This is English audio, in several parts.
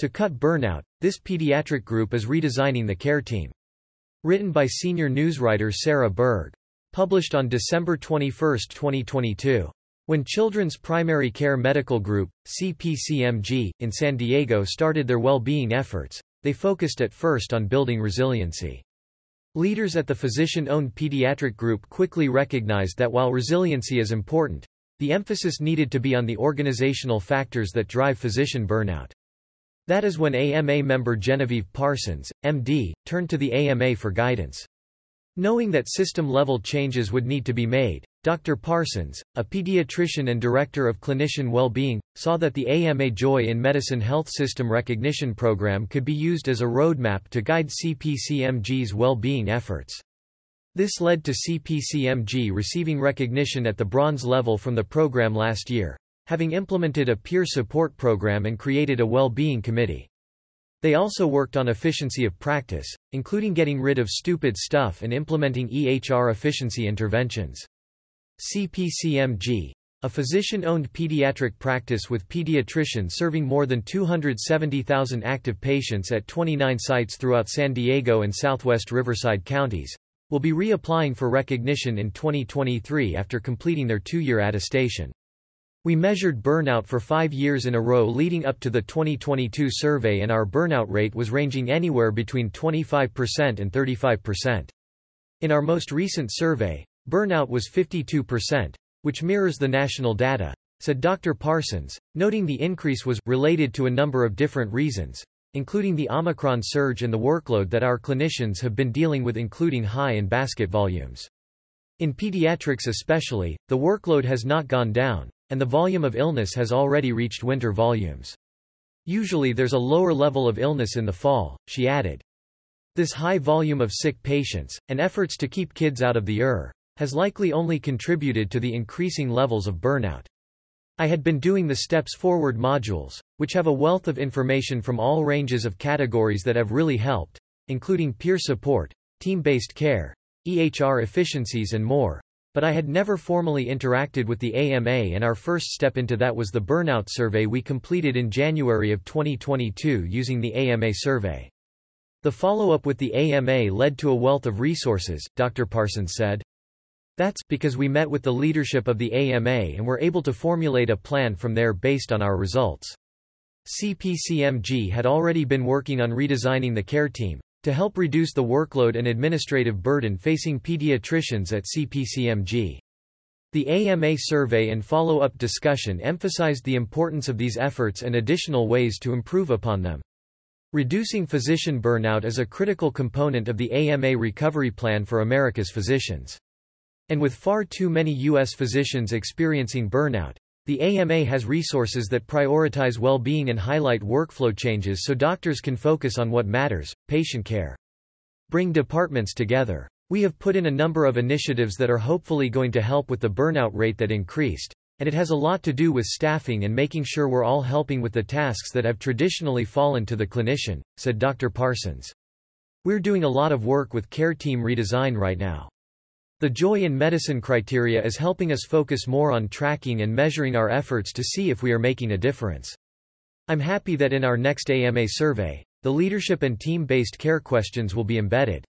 To cut burnout, this pediatric group is redesigning the care team. Written by senior newswriter Sara Berg. Published on December 21, 2022. When Children's Primary Care Medical Group, CPCMG, in San Diego started their well-being efforts, they focused at first on building resiliency. Leaders at the physician-owned pediatric group quickly recognized that while resiliency is important, the emphasis needed to be on the organizational factors that drive physician burnout. That is when AMA member Genevieve Parsons, MD, turned to the AMA for guidance. Knowing that system-level changes would need to be made, Dr. Parsons, a pediatrician and director of clinician well-being, saw that the AMA Joy in Medicine Health System Recognition Program could be used as a roadmap to guide CPCMG's well-being efforts. This led to CPCMG receiving recognition at the bronze level from the program last year, having implemented a peer support program and created a well-being committee. They also worked on efficiency of practice, including getting rid of stupid stuff and implementing EHR efficiency interventions. CPCMG, a physician-owned pediatric practice with pediatricians serving more than 270,000 active patients at 29 sites throughout San Diego and southwest Riverside counties, will be reapplying for recognition in 2023 after completing their two-year attestation. We measured burnout for five years in a row leading up to the 2022 survey and our burnout rate was ranging anywhere between 25% and 35%. In our most recent survey, Burnout was 52%, which mirrors the national data, said Dr. Parsons, noting the increase was related to a number of different reasons, including the Omicron surge and the workload that our clinicians have been dealing with including high in-basket volumes. In pediatrics especially, the workload has not gone down, and the volume of illness has already reached winter volumes. Usually there's a lower level of illness in the fall, she added. This high volume of sick patients, and efforts to keep kids out of the ER, has likely only contributed to the increasing levels of burnout. I had been doing the Steps Forward modules, which have a wealth of information from all ranges of categories that have really helped, including peer support, team-based care, EHR efficiencies and more, but I had never formally interacted with the AMA and our first step into that was the burnout survey we completed in January of 2022 using the AMA survey. The follow-up with the AMA led to a wealth of resources, Dr. Parsons said. That's because we met with the leadership of the AMA and were able to formulate a plan from there based on our results. CPCMG had already been working on redesigning the care team, to help reduce the workload and administrative burden facing pediatricians at CPCMG. The AMA survey and follow-up discussion emphasized the importance of these efforts and additional ways to improve upon them. Reducing physician burnout is a critical component of the AMA recovery plan for America's physicians. And with far too many U.S. physicians experiencing burnout, the AMA has resources that prioritize well-being and highlight workflow changes so doctors can focus on what matters, patient care. Bring departments together. We have put in a number of initiatives that are hopefully going to help with the burnout rate that increased, and it has a lot to do with staffing and making sure we're all helping with the tasks that have traditionally fallen to the clinician, said Dr. Parsons. We're doing a lot of work with care team redesign right now. The Joy in Medicine criteria is helping us focus more on tracking and measuring our efforts to see if we are making a difference. I'm happy that in our next AMA survey, the leadership and team-based care questions will be embedded.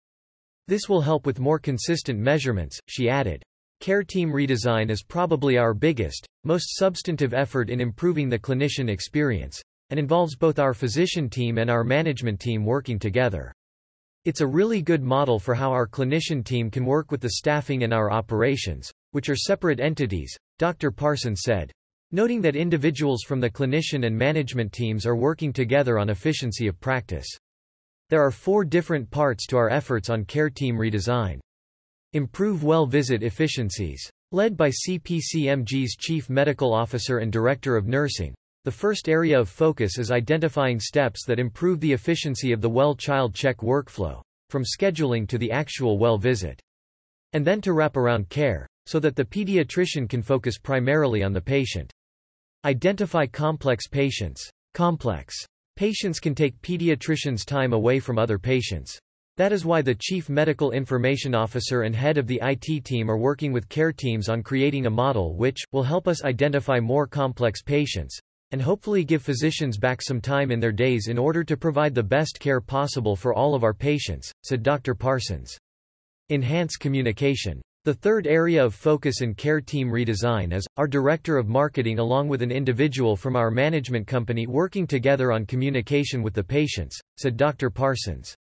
This will help with more consistent measurements, she added. Care team redesign is probably our biggest, most substantive effort in improving the clinician experience, and involves both our physician team and our management team working together. It's a really good model for how our clinician team can work with the staffing and our operations, which are separate entities, Dr. Parsons said. Noting that individuals from the clinician and management teams are working together on efficiency of practice. There are four different parts to our efforts on care team redesign. Improve well visit efficiencies. Led by CPCMG's Chief Medical Officer and Director of Nursing, the first area of focus is identifying steps that improve the efficiency of the well child check workflow, from scheduling to the actual well visit. And then to wrap around care, so that the pediatrician can focus primarily on the patient. Identify complex patients. Complex patients can take pediatricians' time away from other patients. That is why the Chief Medical Information Officer and head of the IT team are working with care teams on creating a model which, will help us identify more complex patients, and hopefully give physicians back some time in their days in order to provide the best care possible for all of our patients, said Dr. Parsons. Enhance communication. The third area of focus in care team redesign is, our director of marketing along with an individual from our management company working together on communication with the patients, said Dr. Parsons.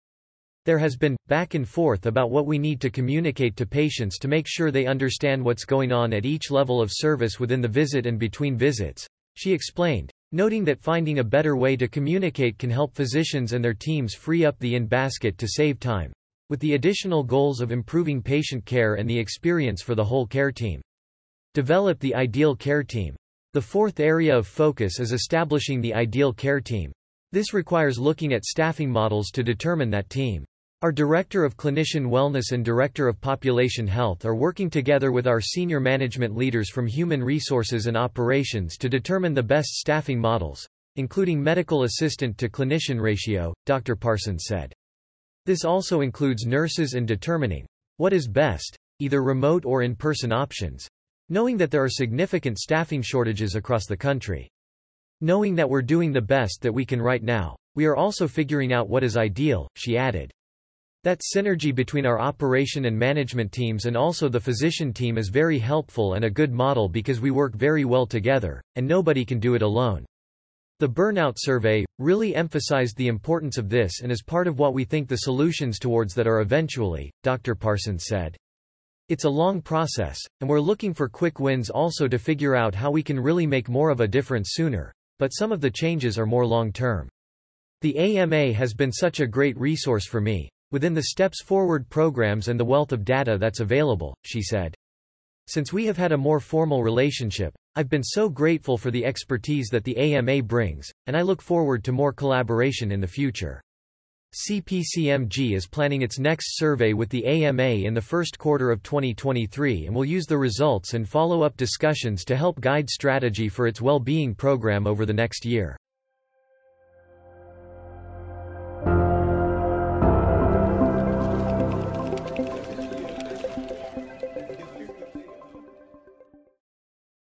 There has been, back and forth about what we need to communicate to patients to make sure they understand what's going on at each level of service within the visit and between visits, she explained, noting that finding a better way to communicate can help physicians and their teams free up the in-basket to save time, with the additional goals of improving patient care and the experience for the whole care team. Develop the ideal care team. The fourth area of focus is establishing the ideal care team. This requires looking at staffing models to determine that team. Our Director of Clinician Wellness and Director of Population Health are working together with our senior management leaders from Human Resources and Operations to determine the best staffing models, including medical assistant to clinician ratio, Dr. Parsons said. This also includes nurses and determining what is best, either remote or in-person options, knowing that there are significant staffing shortages across the country. Knowing that we're doing the best that we can right now, we are also figuring out what is ideal, she added. That synergy between our operation and management teams and also the physician team is very helpful and a good model because we work very well together, and nobody can do it alone. The Burnout Survey, really emphasized the importance of this and is part of what we think the solutions towards that are eventually, Dr. Parsons said. It's a long process, and we're looking for quick wins also to figure out how we can really make more of a difference sooner, but some of the changes are more long-term. The AMA has been such a great resource for me, within the Steps Forward programs and the wealth of data that's available, she said. Since we have had a more formal relationship, I've been so grateful for the expertise that the AMA brings, and I look forward to more collaboration in the future. CPCMG is planning its next survey with the AMA in the first quarter of 2023 and will use the results and follow-up discussions to help guide strategy for its well-being program over the next year.